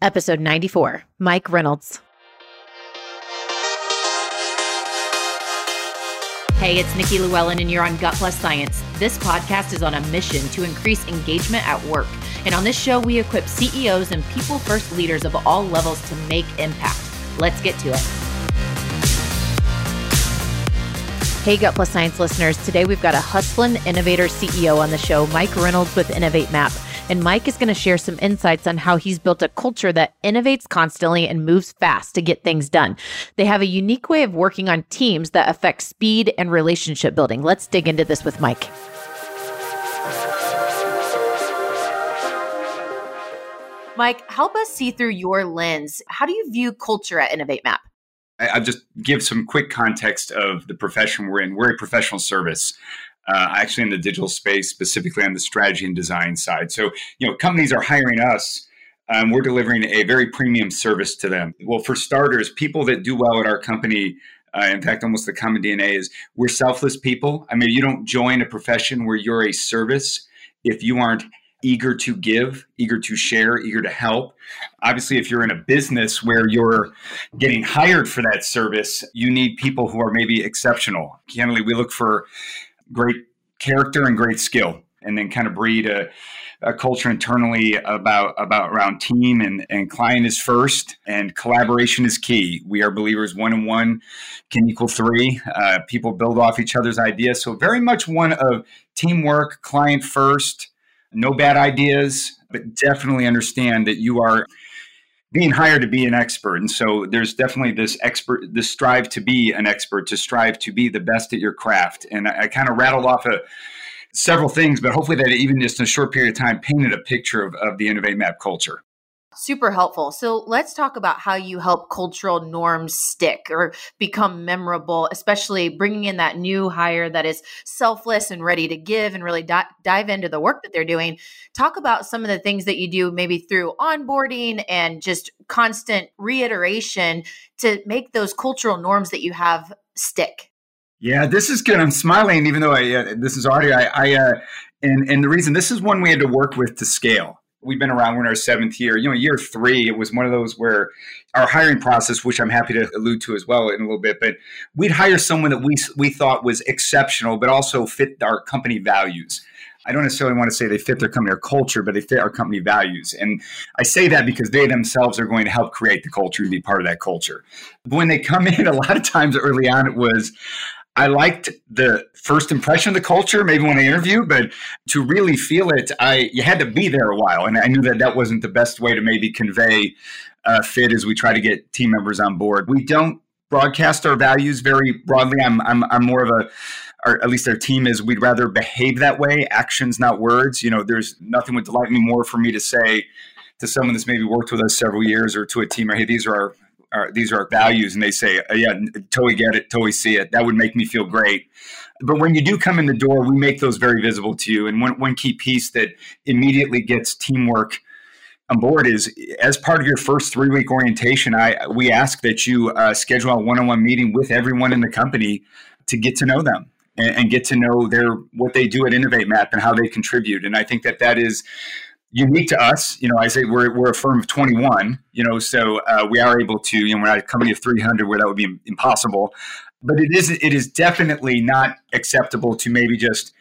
episode 94. Mike Reynolds. Hey, it's Nikki Llewellyn, and you're on Gut Plus Science. This podcast is on a mission to increase engagement at work. And on this show, we equip CEOs and people first leaders of all levels to make impact. Let's get to it. Hey, Gut Plus Science listeners. Today we've got a hustling innovator CEO on the show, Mike Reynolds with Innovate Map. And Mike is going to share some insights on how he's built a culture that innovates constantly and moves fast to get things done. They have a unique way of working on teams that affect speed and relationship building. Let's dig into this with Mike. Mike, help us see through your lens. How do you view culture at Innovate Map? I'll just give some quick context of the profession we're in. We're a professional service uh, actually in the digital space, specifically on the strategy and design side. So, you know, companies are hiring us. Um, we're delivering a very premium service to them. Well, for starters, people that do well at our company, uh, in fact, almost the common DNA is we're selfless people. I mean, you don't join a profession where you're a service if you aren't eager to give, eager to share, eager to help. Obviously, if you're in a business where you're getting hired for that service, you need people who are maybe exceptional. Candidly, we look for great character and great skill, and then kind of breed a, a culture internally about about around team and, and client is first and collaboration is key. We are believers one and one can equal three. Uh, people build off each other's ideas, so very much one of teamwork, client first, no bad ideas, but definitely understand that you are being hired to be an expert. And so there's definitely this expert, this strive to be an expert, to strive to be the best at your craft. And I, I kind of rattled off a, several things, but hopefully that even just in a short period of time painted a picture of, of the Innovate Map culture super helpful. So let's talk about how you help cultural norms stick or become memorable, especially bringing in that new hire that is selfless and ready to give and really di- dive into the work that they're doing. Talk about some of the things that you do maybe through onboarding and just constant reiteration to make those cultural norms that you have stick. Yeah, this is good. I'm smiling, even though I uh, this is audio. I, I uh, and and the reason this is one we had to work with to scale we've been around. We're in our seventh year. You know, year three, it was one of those where our hiring process, which I'm happy to allude to as well in a little bit, but we'd hire someone that we we thought was exceptional, but also fit our company values. I don't necessarily want to say they fit their company or culture, but they fit our company values. And I say that because they themselves are going to help create the culture and be part of that culture. But when they come in, a lot of times early on, it was, I liked the first impression of the culture, maybe when I interviewed, but to really feel it, I you had to be there a while, and I knew that that wasn't the best way to maybe convey uh, fit as we try to get team members on board. We don't broadcast our values very broadly. I'm I'm, I'm more of a or at least our team is we'd rather behave that way actions not words you know there's nothing would delight me more for me to say to someone that's maybe worked with us several years or to a team or hey these are our these are our values, and they say, uh, yeah, totally get it, totally see it. That would make me feel great. But when you do come in the door, we make those very visible to you. And one, one key piece that immediately gets teamwork on board is as part of your first three week orientation, I we ask that you uh, schedule a one on one meeting with everyone in the company to get to know them and, and get to know their what they do at Innovate Map and how they contribute. And I think that that is unique to us. You know, I say we're, we're a firm of 21, you know, so uh, we are able to, you know, we're not a company of 300 where that would be impossible. But it is, it is definitely not acceptable to maybe just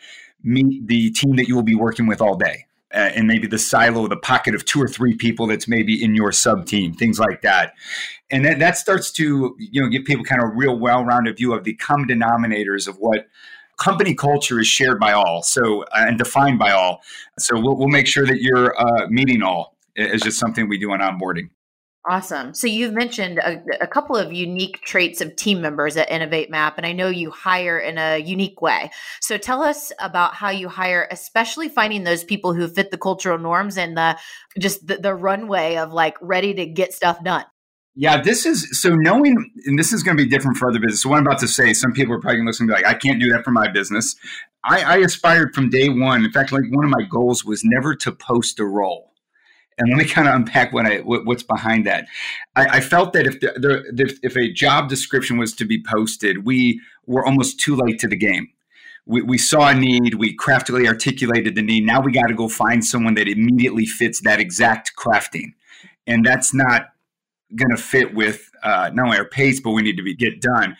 meet the team that you will be working with all day. Uh, and maybe the silo, the pocket of two or three people that's maybe in your sub team, things like that. And that, that starts to, you know, give people kind of a real well-rounded view of the common denominators of what company culture is shared by all, so uh, and defined by all. So we'll, we'll make sure that you're uh, meeting all. Is just something we do on onboarding. Awesome. So you've mentioned a, a, couple of unique traits of team members at Innovate Map, and I know you hire in a unique way. So tell us about how you hire, especially finding those people who fit the cultural norms and the just the, the runway of like ready to get stuff done. Yeah, this is so knowing, and this is going to be different for other businesses. So what I'm about to say, some people are probably going to listen be like, I can't do that for my business. I, I aspired from day one. In fact, like one of my goals was never to post a role. And let me kind of unpack what I what, what's behind that. I, I felt that if the, the, if, if a job description was to be posted, we were almost too late to the game. We, we saw a need, we craftily articulated the need. Now we got to go find someone that immediately fits that exact crafting and that's not going to fit with uh, not only our pace, but we need to be, get done.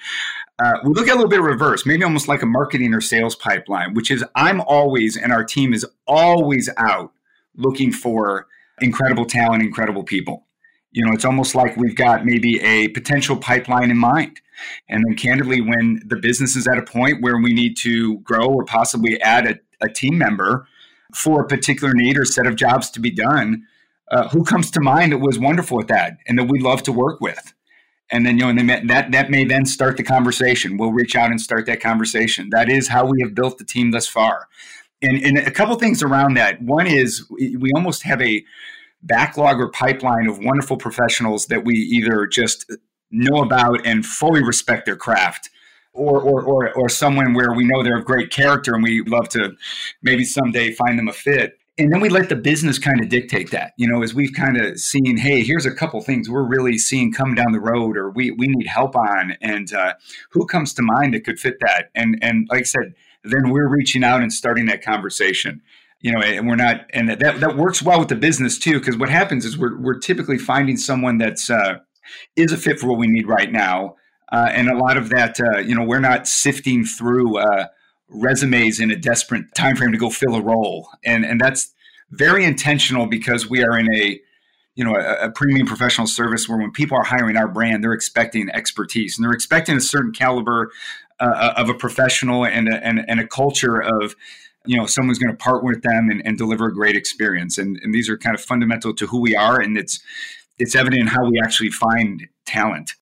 Uh, we look at a little bit of reverse, maybe almost like a marketing or sales pipeline, which is I'm always, and our team is always out looking for incredible talent, incredible people. You know, it's almost like we've got maybe a potential pipeline in mind. And then, candidly, when the business is at a point where we need to grow or possibly add a, a team member for a particular need or set of jobs to be done, uh, who comes to mind that was wonderful at that and that we love to work with? And then, you know, and then that that may then start the conversation. We'll reach out and start that conversation. That is how we have built the team thus far. And, and a couple things around that. One is we almost have a backlog or pipeline of wonderful professionals that we either just know about and fully respect their craft. Or, or, or, or someone where we know they're of great character and we love to maybe someday find them a fit and then we let the business kind of dictate that you know as we've kind of seen hey here's a couple things we're really seeing come down the road or we, we need help on and uh, who comes to mind that could fit that? And and like i said then we're reaching out and starting that conversation you know, and we're not, and that that works well with the business too, because what happens is we're we're typically finding someone that's uh, is a fit for what we need right now, uh, and a lot of that, uh, you know, we're not sifting through uh, resumes in a desperate time frame to go fill a role, and and that's very intentional because we are in a you know a, a, premium professional service where when people are hiring our brand they're expecting expertise and they're expecting a certain caliber uh, of a professional and a, and, and a culture of you know someone's going to partner with them and, and deliver a great experience. And, and these are kind of fundamental to who we are and it's it's evident in how we actually find talent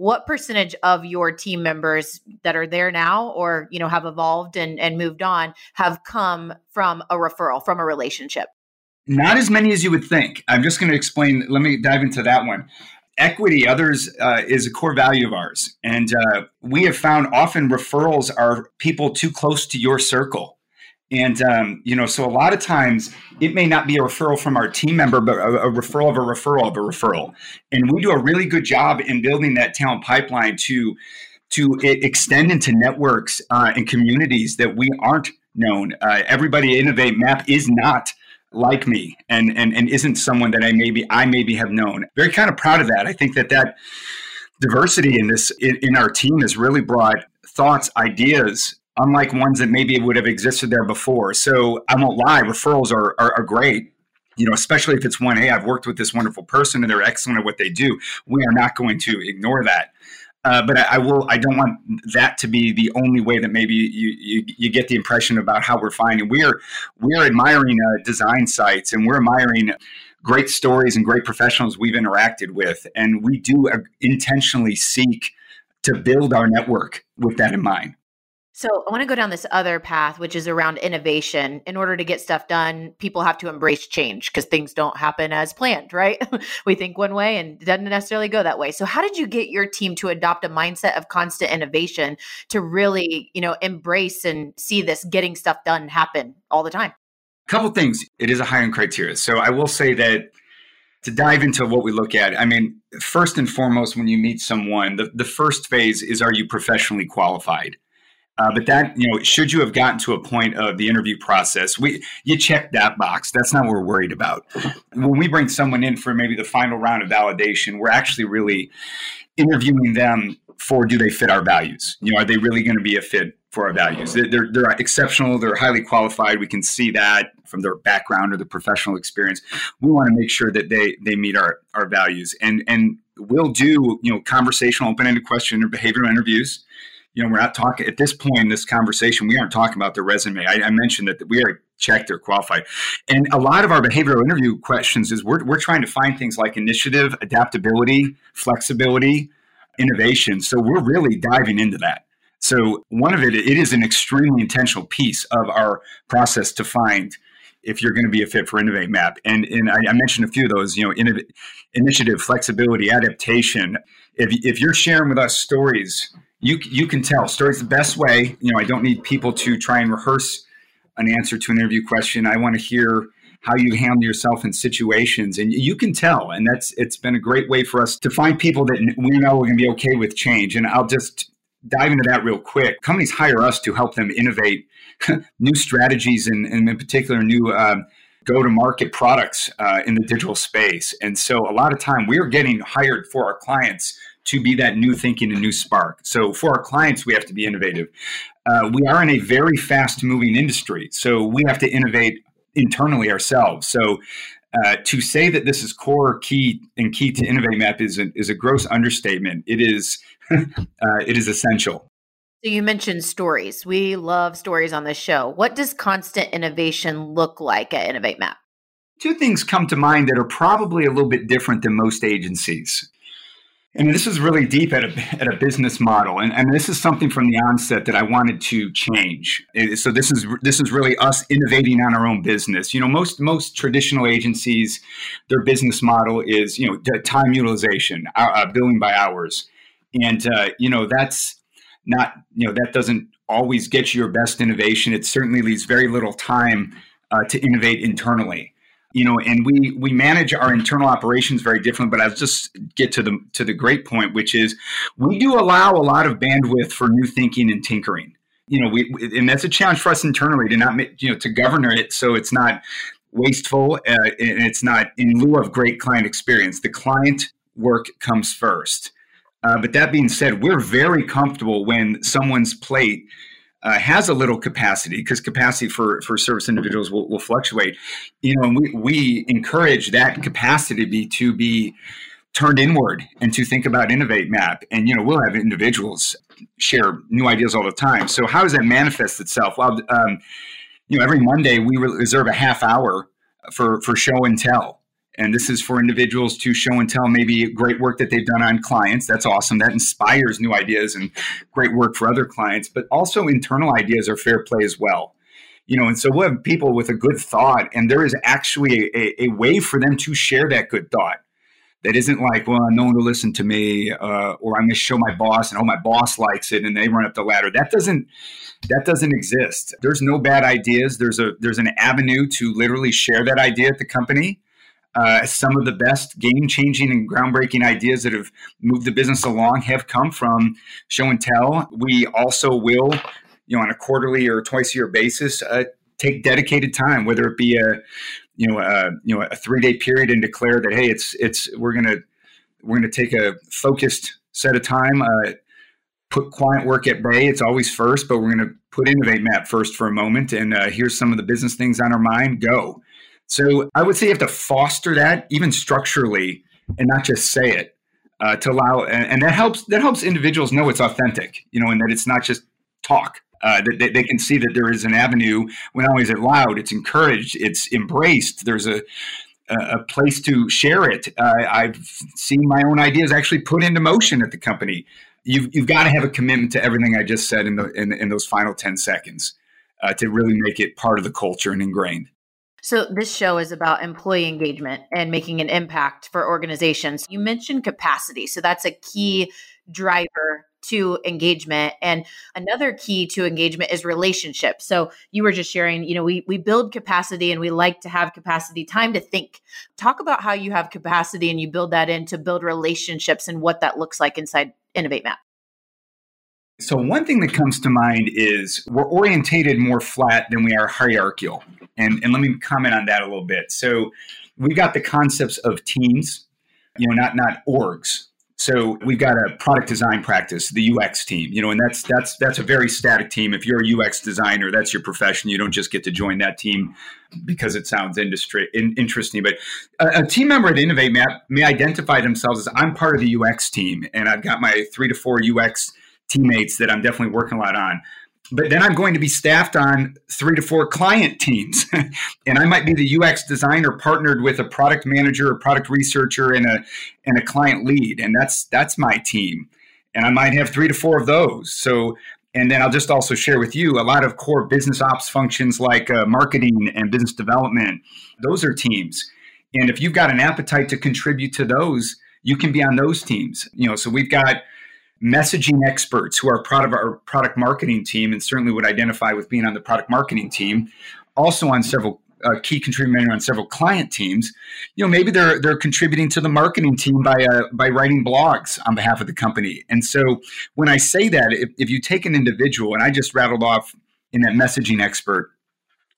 what percentage of your team members that are there now or you know have evolved and, and moved on have come from a referral from a relationship? Not as many as you would think. I'm just going to explain let me dive into that one. Equity others uh, is a core value of ours. And uh, we have found often referrals are people too close to your circle and um, you know, so a lot of times it may not be a referral from our team member, but a, a, referral of a referral of a referral. And we do a really good job in building that talent pipeline to to extend into networks uh, and communities that we aren't known. Uh, everybody at Innovate Map is not like me and, and and isn't someone that I maybe I maybe have known. Very kind of proud of that. I think that that diversity in this in, in our team has really brought thoughts, ideas, unlike ones that maybe would have existed there before. So I won't lie, referrals are, are, are great you know, especially if it's one, hey, I've worked with this wonderful person and they're excellent at what they do. We are not going to ignore that. Uh, but I, I, will. I don't want that to be the only way that maybe you, you, you get the impression about how we're finding. We're we're admiring uh, design sites and we're admiring great stories and great professionals we've interacted with, and we do uh, intentionally seek to build our network with that in mind. So I want to go down this other path, which is around innovation. In order to get stuff done, people have to embrace change because things don't happen as planned, right? we think one way and it doesn't necessarily go that way. So how did you get your team to adopt a mindset of constant innovation to really, you know, embrace and see this getting stuff done happen all the time? A couple things. It is a hiring criteria. So I will say that to dive into what we look at, I mean, first and foremost, when you meet someone, the, the first phase is are you professionally qualified? Uh, but that, you know, should you have gotten to a point of the interview process, we you check that box. That's not what we're worried about. When we bring someone in for maybe the final round of validation, we're actually really interviewing them for do they fit our values? You know, are they really going to be a fit for our values? They're, they're exceptional. They're highly qualified. We can see that from their background or the professional experience. We want to make sure that they they meet our our values, and and we'll do you know conversational, open ended question or behavioral interviews you know, we're not talking at this point in this conversation, we aren't talking about the resume. I, I mentioned that we are checked or qualified. And a lot of our behavioral interview questions is we're, we're trying to find things like initiative, adaptability, flexibility, innovation. So we're really diving into that. So one of it, it is an extremely intentional piece of our process to find if you're going to be a fit for Innovate Map. And, and I, I mentioned a few of those, you know, initiative, flexibility, adaptation. If, if you're sharing with us stories you you can tell stories the best way. You know, I don't need people to try and rehearse an answer to an interview question. I want to hear how you handle yourself in situations and you can tell and that's it's been a great way for us to find people that we know are going to be okay with change and i'll just dive into that real quick companies hire us to help them innovate new strategies and, and in particular new uh, go to market products uh, in the digital space. And so a lot of time we're getting hired for our clients to be that new thinking and new spark. So for our clients, we have to be innovative. Uh, we are in a very fast moving industry. So we have to innovate internally ourselves. So uh, to say that this is core, key, and key to Innovate Map is a, is a gross understatement. It is uh, it is essential. So you mentioned stories. We love stories on this show. What does constant innovation look like at Innovate Map? Two things come to mind that are probably a little bit different than most agencies. And this is really deep at a, at a business model, and, and this is something from the onset that I wanted to change. So this is this is really us innovating on our own business. You know, most most traditional agencies, their business model is you know time utilization, uh, uh, billing by hours, and uh, you know that's not you know that doesn't always get you your best innovation. It certainly leaves very little time uh, to innovate internally you know and we we manage our internal operations very differently but i'll just get to the to the great point which is we do allow a lot of bandwidth for new thinking and tinkering. You know we and that's a challenge for us internally to not you know to govern it so it's not wasteful uh, and it's not in lieu of great client experience. The client work comes first. Uh, but that being said we're very comfortable when someone's plate uh, has a little capacity because capacity for, for service individuals will, will fluctuate. You know, and we, we encourage that capacity to be, to be turned inward and to think about Innovate Map. And, you know, we'll have individuals share new ideas all the time. So how does that manifest itself? Well, um, you know, every Monday we reserve a half hour for, for show and tell. And this is for individuals to show and tell maybe great work that they've done on clients. That's awesome. That inspires new ideas and great work for other clients, but also internal ideas are fair play as well. You know, and so we'll have people with a good thought, and there is actually a, a way for them to share that good thought that isn't like, well, no one will listen to me, uh, or I'm going to show my boss, and oh, my boss likes it, and they run up the ladder. That doesn't that doesn't exist. There's no bad ideas. There's a there's an avenue to literally share that idea at the company, uh, some of the best game changing and groundbreaking ideas that have moved the business along have come from show and tell. We also will, you know, on a quarterly or twice a year basis, uh, take dedicated time, whether it be a, you know, a, you know, a three day period and declare that, hey, it's, it's, we're going to, we're going to take a focused set of time, uh, put client work at bay. It's always first, but we're going to put Innovate Map first for a moment. And uh, here's some of the business things on our mind. Go. So I would say you have to foster that even structurally and not just say it uh, to allow, and, and, that helps, that helps individuals know it's authentic, you know, and that it's not just talk. Uh, that they, they, can see that there is an avenue when not only is it loud, it's encouraged, it's embraced. There's a, a place to share it. Uh, I've seen my own ideas actually put into motion at the company. You've, you've got to have a commitment to everything I just said in, the, in, in those final 10 seconds uh, to really make it part of the culture and ingrained. So, this show is about employee engagement and making an impact for organizations. You mentioned capacity. So, that's a key driver to engagement and another key to engagement is relationship so you were just sharing you know we we build capacity and we like to have capacity time to think talk about how you have capacity and you build that in to build relationships and what that looks like inside innovate map so one thing that comes to mind is we're orientated more flat than we are hierarchical and, and let me comment on that a little bit. So we've got the concepts of teams, you know, not not orgs. So we've got a product design practice, the UX team, you know, and that's that's that's a very static team. If you're a UX designer, that's your profession. You don't just get to join that team because it sounds industry in, interesting. But a, a, team member at Innovate may identify themselves as I'm part of the UX team, and I've got my three to four UX teammates that I'm definitely working a lot on but then I'm going to be staffed on three to four client teams. and I might be the UX designer partnered with a product manager, a product researcher, and a and a client lead. And that's that's my team. And I might have three to four of those. So and then I'll just also share with you a lot of core business ops functions like uh, marketing and business development. Those are teams. And if you've got an appetite to contribute to those, you can be on those teams. You know, so we've got messaging experts who are part of our product marketing team and certainly would identify with being on the product marketing team also on several uh, key contributor on several client teams. You know maybe they're they're contributing to the marketing team by uh, by writing blogs on behalf of the company. And so when i say that if, if you take an individual and i just rattled off in that messaging expert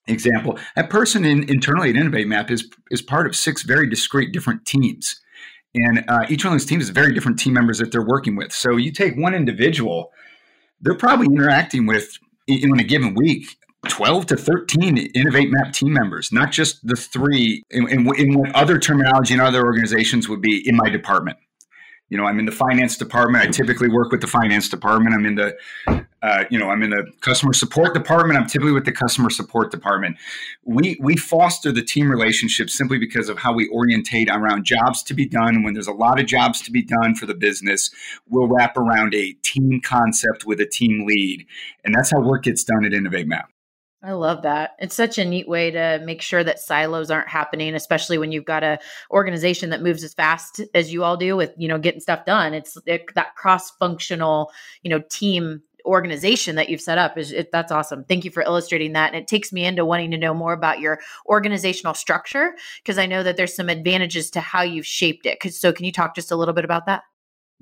example, that person in, internally at Innovate Map is is part of six very discrete different teams, and uh, each one of those teams is very different team members that they're working with. So you take one individual, they're probably interacting with in a given week 12 to 13 Innovate Map team members, not just the three in, in, in, what other terminology in other organizations would be in my department. You know, I'm in the finance department. I typically work with the finance department. I'm in the, uh, you know, I'm in the customer support department. I'm typically with the customer support department. We we foster the team relationship simply because of how we orientate around jobs to be done. When there's a lot of jobs to be done for the business, we'll wrap around a team concept with a team lead, and that's how work gets done at Innovate Map. I love that. It's such a neat way to make sure that silos aren't happening, especially when you've got a organization that moves as fast as you all do with, you know, getting stuff done. It's it, that cross-functional, you know, team organization that you've set up is it, that's awesome. Thank you for illustrating that. And it takes me into wanting to know more about your organizational structure because I know that there's some advantages to how you've shaped it. So can you talk just a little bit about that?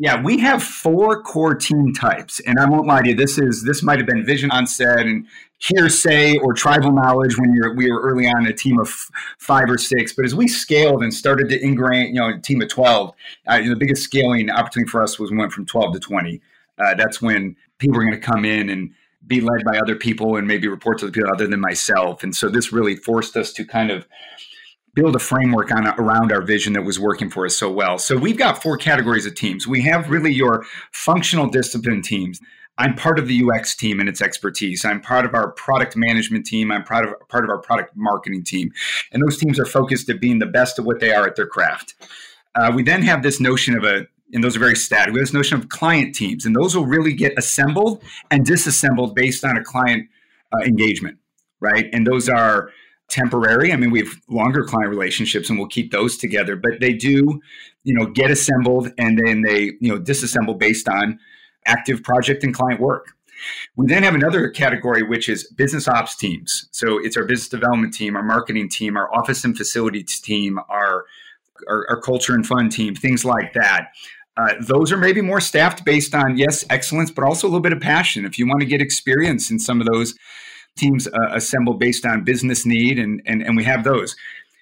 Yeah, we have four core team types, and I won't lie to you. This is this might have been vision on set and hearsay or tribal knowledge when you're we were early on a team of five or six. But as we scaled and started to ingrain, you know, a team of twelve, uh, the biggest scaling opportunity for us was we went from twelve to twenty. Uh, that's when people are going to come in and be led by other people and maybe report to the people other than myself. And so this really forced us to kind of build a framework on around our vision that was working for us so well. So we've got four categories of teams. We have really your functional discipline teams. I'm part of the UX team and its expertise. I'm part of our product management team. I'm part of part of our product marketing team, and those teams are focused at being the best of what they are at their craft. Uh, we then have this notion of a, and those are very static. We have this notion of client teams, and those will really get assembled and disassembled based on a client uh, engagement, right? And those are temporary. I mean, we have longer client relationships and we'll keep those together, but they do, you know, get assembled and then they, you know, disassemble based on active project and client work. We then have another category, which is business ops teams. So it's our business development team, our marketing team, our office and facilities team, our, our, our culture and fun team, things like that. Uh, those are maybe more staffed based on, yes, excellence, but also a little bit of passion. If you want to get experience in some of those teams uh, assemble based on business need, and, and, and we have those.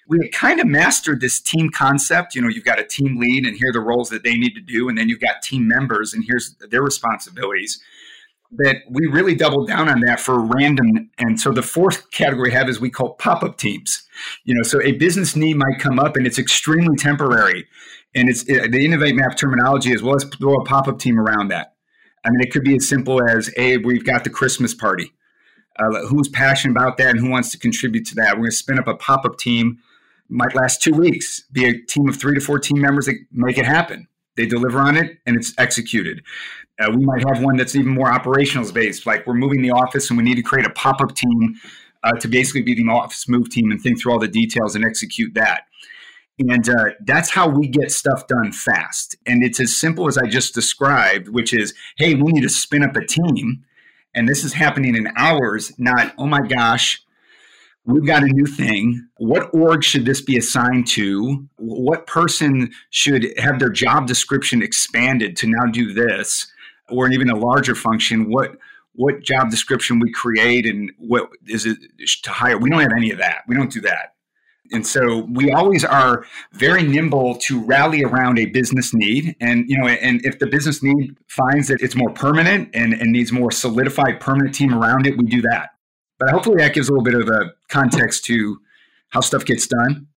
We kind of mastered this team concept. You know, you've got a team lead, and here are the roles that they need to do, and then you've got team members, and here's their responsibilities. That we really doubled down on that for random. And so the fourth category we have is we call pop up teams. You know, so a business need might come up, and it's extremely temporary. And it's it, the Innovate Map terminology as well as throw a pop up team around that. I mean, it could be as simple as, hey, we've got the Christmas party uh, who's passionate about that and who wants to contribute to that. We're going to spin up a pop up team. Might last two weeks. Be a team of three to four team members that make it happen. They deliver on it and it's executed. Uh, we might have one that's even more operational based, like we're moving the office and we need to create a pop up team uh, to basically be the office move team and think through all the details and execute that. And uh, that's how we get stuff done fast. And it's as simple as I just described, which is hey, we need to spin up a team and this is happening in hours, not, oh my gosh, we've got a new thing. What org should this be assigned to? What person should have their job description expanded to now do this? Or even a larger function, what what job description we create and what is it to hire? We don't have any of that. We don't do that. And so we always are very nimble to rally around a business need. And, you know, and if the business need finds that it's more permanent and, and needs more solidified permanent team around it, we do that. But hopefully that gives a little bit of a context to how stuff gets done.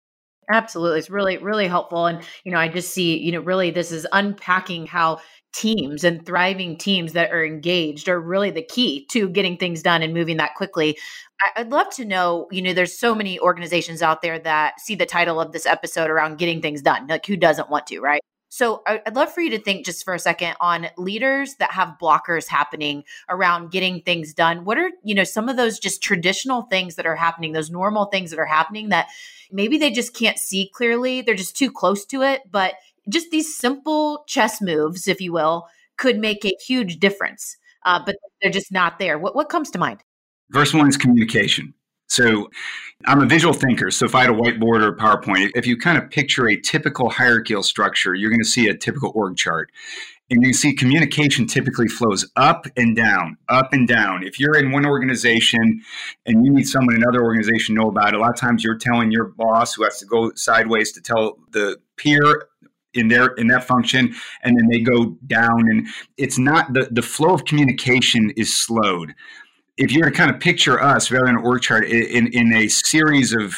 Absolutely. It's really, really helpful. And, you know, I just see, you know, really this is unpacking how teams and thriving teams that are engaged are really the key to getting things done and moving that quickly. I'd love to know, you know, there's so many organizations out there that see the title of this episode around getting things done. Like who doesn't want to, right? So I'd love for you to think just for a second on leaders that have blockers happening around getting things done. What are, you know, some of those just traditional things that are happening, those normal things that are happening that maybe they just can't see clearly. They're just too close to it, but just these simple chess moves, if you will, could make a huge difference. Uh, but they're just not there. What what comes to mind? First one is communication. So I'm a visual thinker. So if I had a whiteboard or a PowerPoint, if you kind of picture a typical hierarchical structure, you're going to see a typical org chart. And you see communication typically flows up and down, up and down. If you're in one organization and you need someone in another organization know about it, a lot of times you're telling your boss who has to go sideways to tell the peer in their in that function and then they go down and it's not the the flow of communication is slowed if you're to kind of picture us rather than an org chart in, in a series of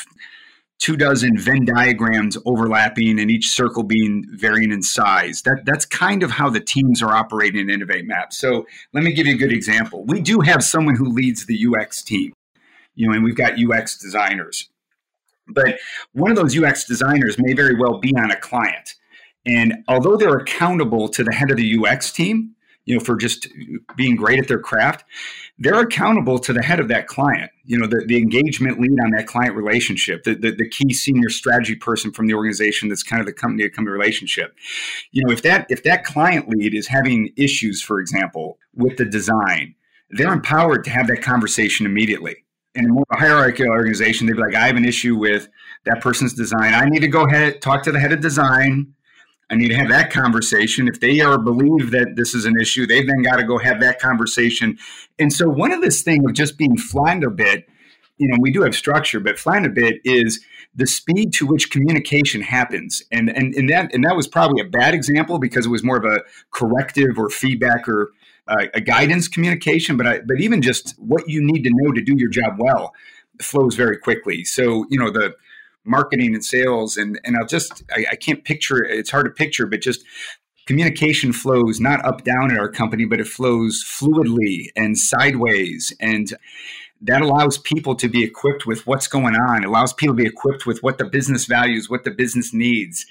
two dozen Venn diagrams overlapping and each circle being varying in size. That that's kind of how the teams are operating in Innovate Map. So let me give you a good example. We do have someone who leads the UX team, you know, and we've got UX designers. But one of those UX designers may very well be on a client. And although they're accountable to the head of the UX team, you know, for just being great at their craft, they're accountable to the head of that client, you know, the, the engagement lead on that client relationship, the, the, the key senior strategy person from the organization that's kind of the company to company relationship. You know, if that if that client lead is having issues, for example, with the design, they're empowered to have that conversation immediately. In a more hierarchical organization, they'd be like, I have an issue with that person's design. I need to go ahead, talk to the head of design I need to have that conversation. If they are believe that this is an issue, they've then got to go have that conversation. And so one of this thing of just being flattened a bit, you know, we do have structure, but flattened a bit is the speed to which communication happens. And and, and that and that was probably a bad example because it was more of a corrective or feedback or uh, a guidance communication. But I, but even just what you need to know to do your job well flows very quickly. So you know the marketing and sales and and I'll just I, I can't picture it's hard to picture, but just communication flows not up down at our company, but it flows fluidly and sideways and that allows people to be equipped with what's going on. It allows people to be equipped with what the business values, what the business needs,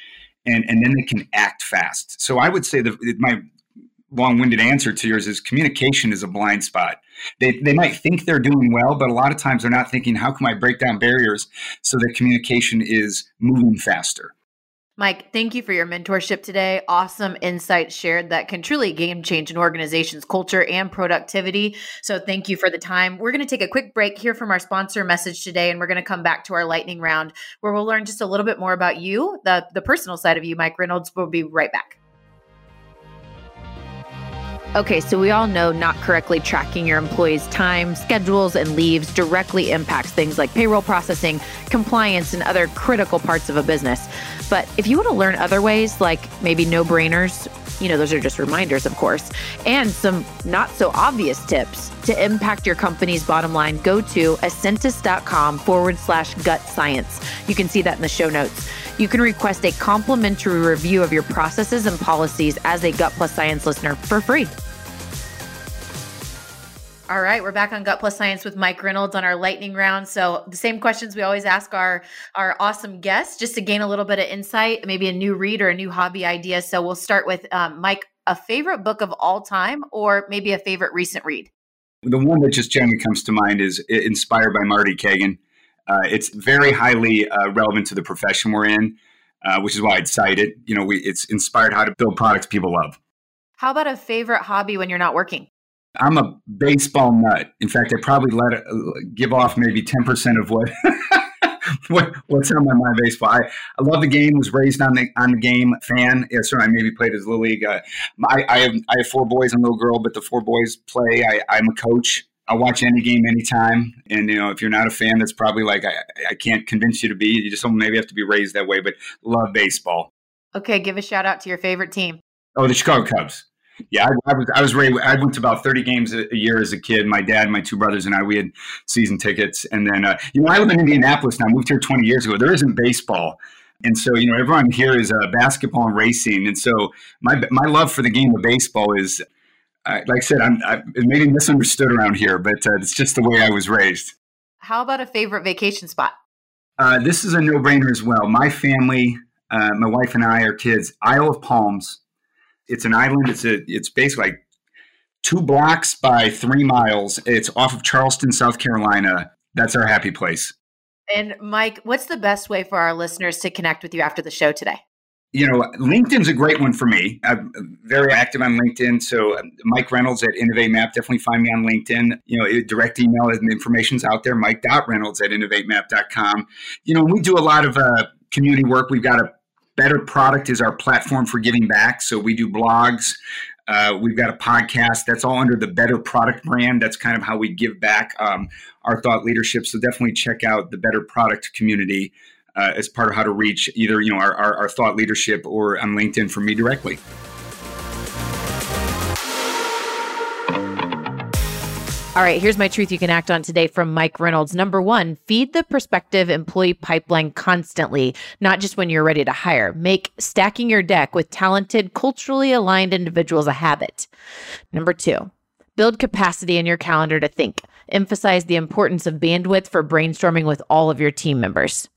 and, and then they can act fast. So I would say that my long-winded answer to yours is communication is a blind spot. They, they might think they're doing well, but a lot of times they're not thinking, how can I break down barriers so that communication is moving faster? Mike, thank you for your mentorship today. Awesome insights shared that can truly game change an organization's culture and productivity. So, thank you for the time. We're going to take a quick break here from our sponsor message today, and we're going to come back to our lightning round where we'll learn just a little bit more about you, the, the personal side of you, Mike Reynolds. We'll be right back. Okay, so we all know not correctly tracking your employees' time, schedules, and leaves directly impacts things like payroll processing, compliance, and other critical parts of a business. But if you want to learn other ways, like maybe no brainers, you know, those are just reminders, of course, and some not so obvious tips to impact your company's bottom line, go to ascentis.com forward slash gut science. You can see that in the show notes. You can request a complimentary review of your processes and policies as a Gut Plus Science listener for free. All right, we're back on Gut Plus Science with Mike Reynolds on our lightning round. So the same questions we always ask our our awesome guests, just to gain a little bit of insight, maybe a new read or a new hobby idea. So we'll start with um, Mike, a favorite book of all time, or maybe a favorite recent read. The one that just generally comes to mind is inspired by Marty Cagan. Uh, it's very highly uh, relevant to the profession we're in, uh, which is why I'd cite it. You know, we, it's inspired how to build products people love. How about a favorite hobby when you're not working? I'm a baseball nut. In fact, I probably let it, uh, give off maybe 10% of what, what what's on my mind baseball. I, I love the game. Was raised on the on the game. Fan. Yeah, sorry, I maybe played as little league. Uh, I, I have I have four boys and a little girl, but the four boys play. I, I'm a coach. I'll watch any game anytime. And you know, if you're not a fan, that's probably like I, I can't convince you to be. You just maybe have to be raised that way. But love baseball. Okay, give a shout out to your favorite team. Oh, the Chicago Cubs. Yeah, I, I, was I was ready. I went to about thirty games a, a, year as a kid. My dad, my two brothers, and I we had season tickets. And then uh, you know I live in Indianapolis now. I moved here twenty years ago. There isn't baseball, and so you know everyone here is uh, basketball and racing. And so my my love for the game of baseball is. Uh, like I said, I'm, I, it may be misunderstood around here, but uh, it's just the way I was raised. How about a favorite vacation spot? Uh, this is a no-brainer as well. My family, uh, my wife and I, our kids, Isle of Palms it's an island. It's a it's basically like two blocks by three miles. It's off of Charleston, South Carolina. That's our happy place. And Mike, what's the best way for our listeners to connect with you after the show today? You know, LinkedIn's a great one for me. I'm very active on LinkedIn. So, um, Mike Reynolds at Innovate Map, definitely find me on LinkedIn. You know, direct email and information's out there, mike.reynolds at innovatemap.com. You know, we do a lot of uh, community work. We've got a Better Product is our platform for giving back. So we do blogs. Uh, we've got a podcast that's all under the Better Product brand. That's kind of how we give back um, our thought leadership. So definitely check out the Better Product community uh, as part of how to reach either you know our, our, our thought leadership or on LinkedIn for me directly. All right, here's my truth you can act on today from Mike Reynolds. Number one, feed the prospective employee pipeline constantly, not just when you're ready to hire. Make stacking your deck with talented, culturally aligned individuals a habit. Number two, build capacity in your calendar to think. Emphasize the importance of bandwidth for brainstorming with all of your team members.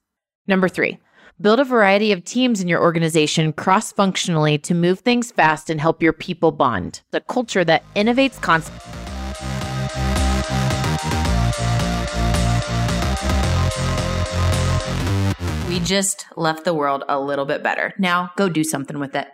Number three, build a variety of teams in your organization cross functionally to move things fast and help your people bond. The culture that innovates constantly We just left the world a little bit better. Now go do something with it.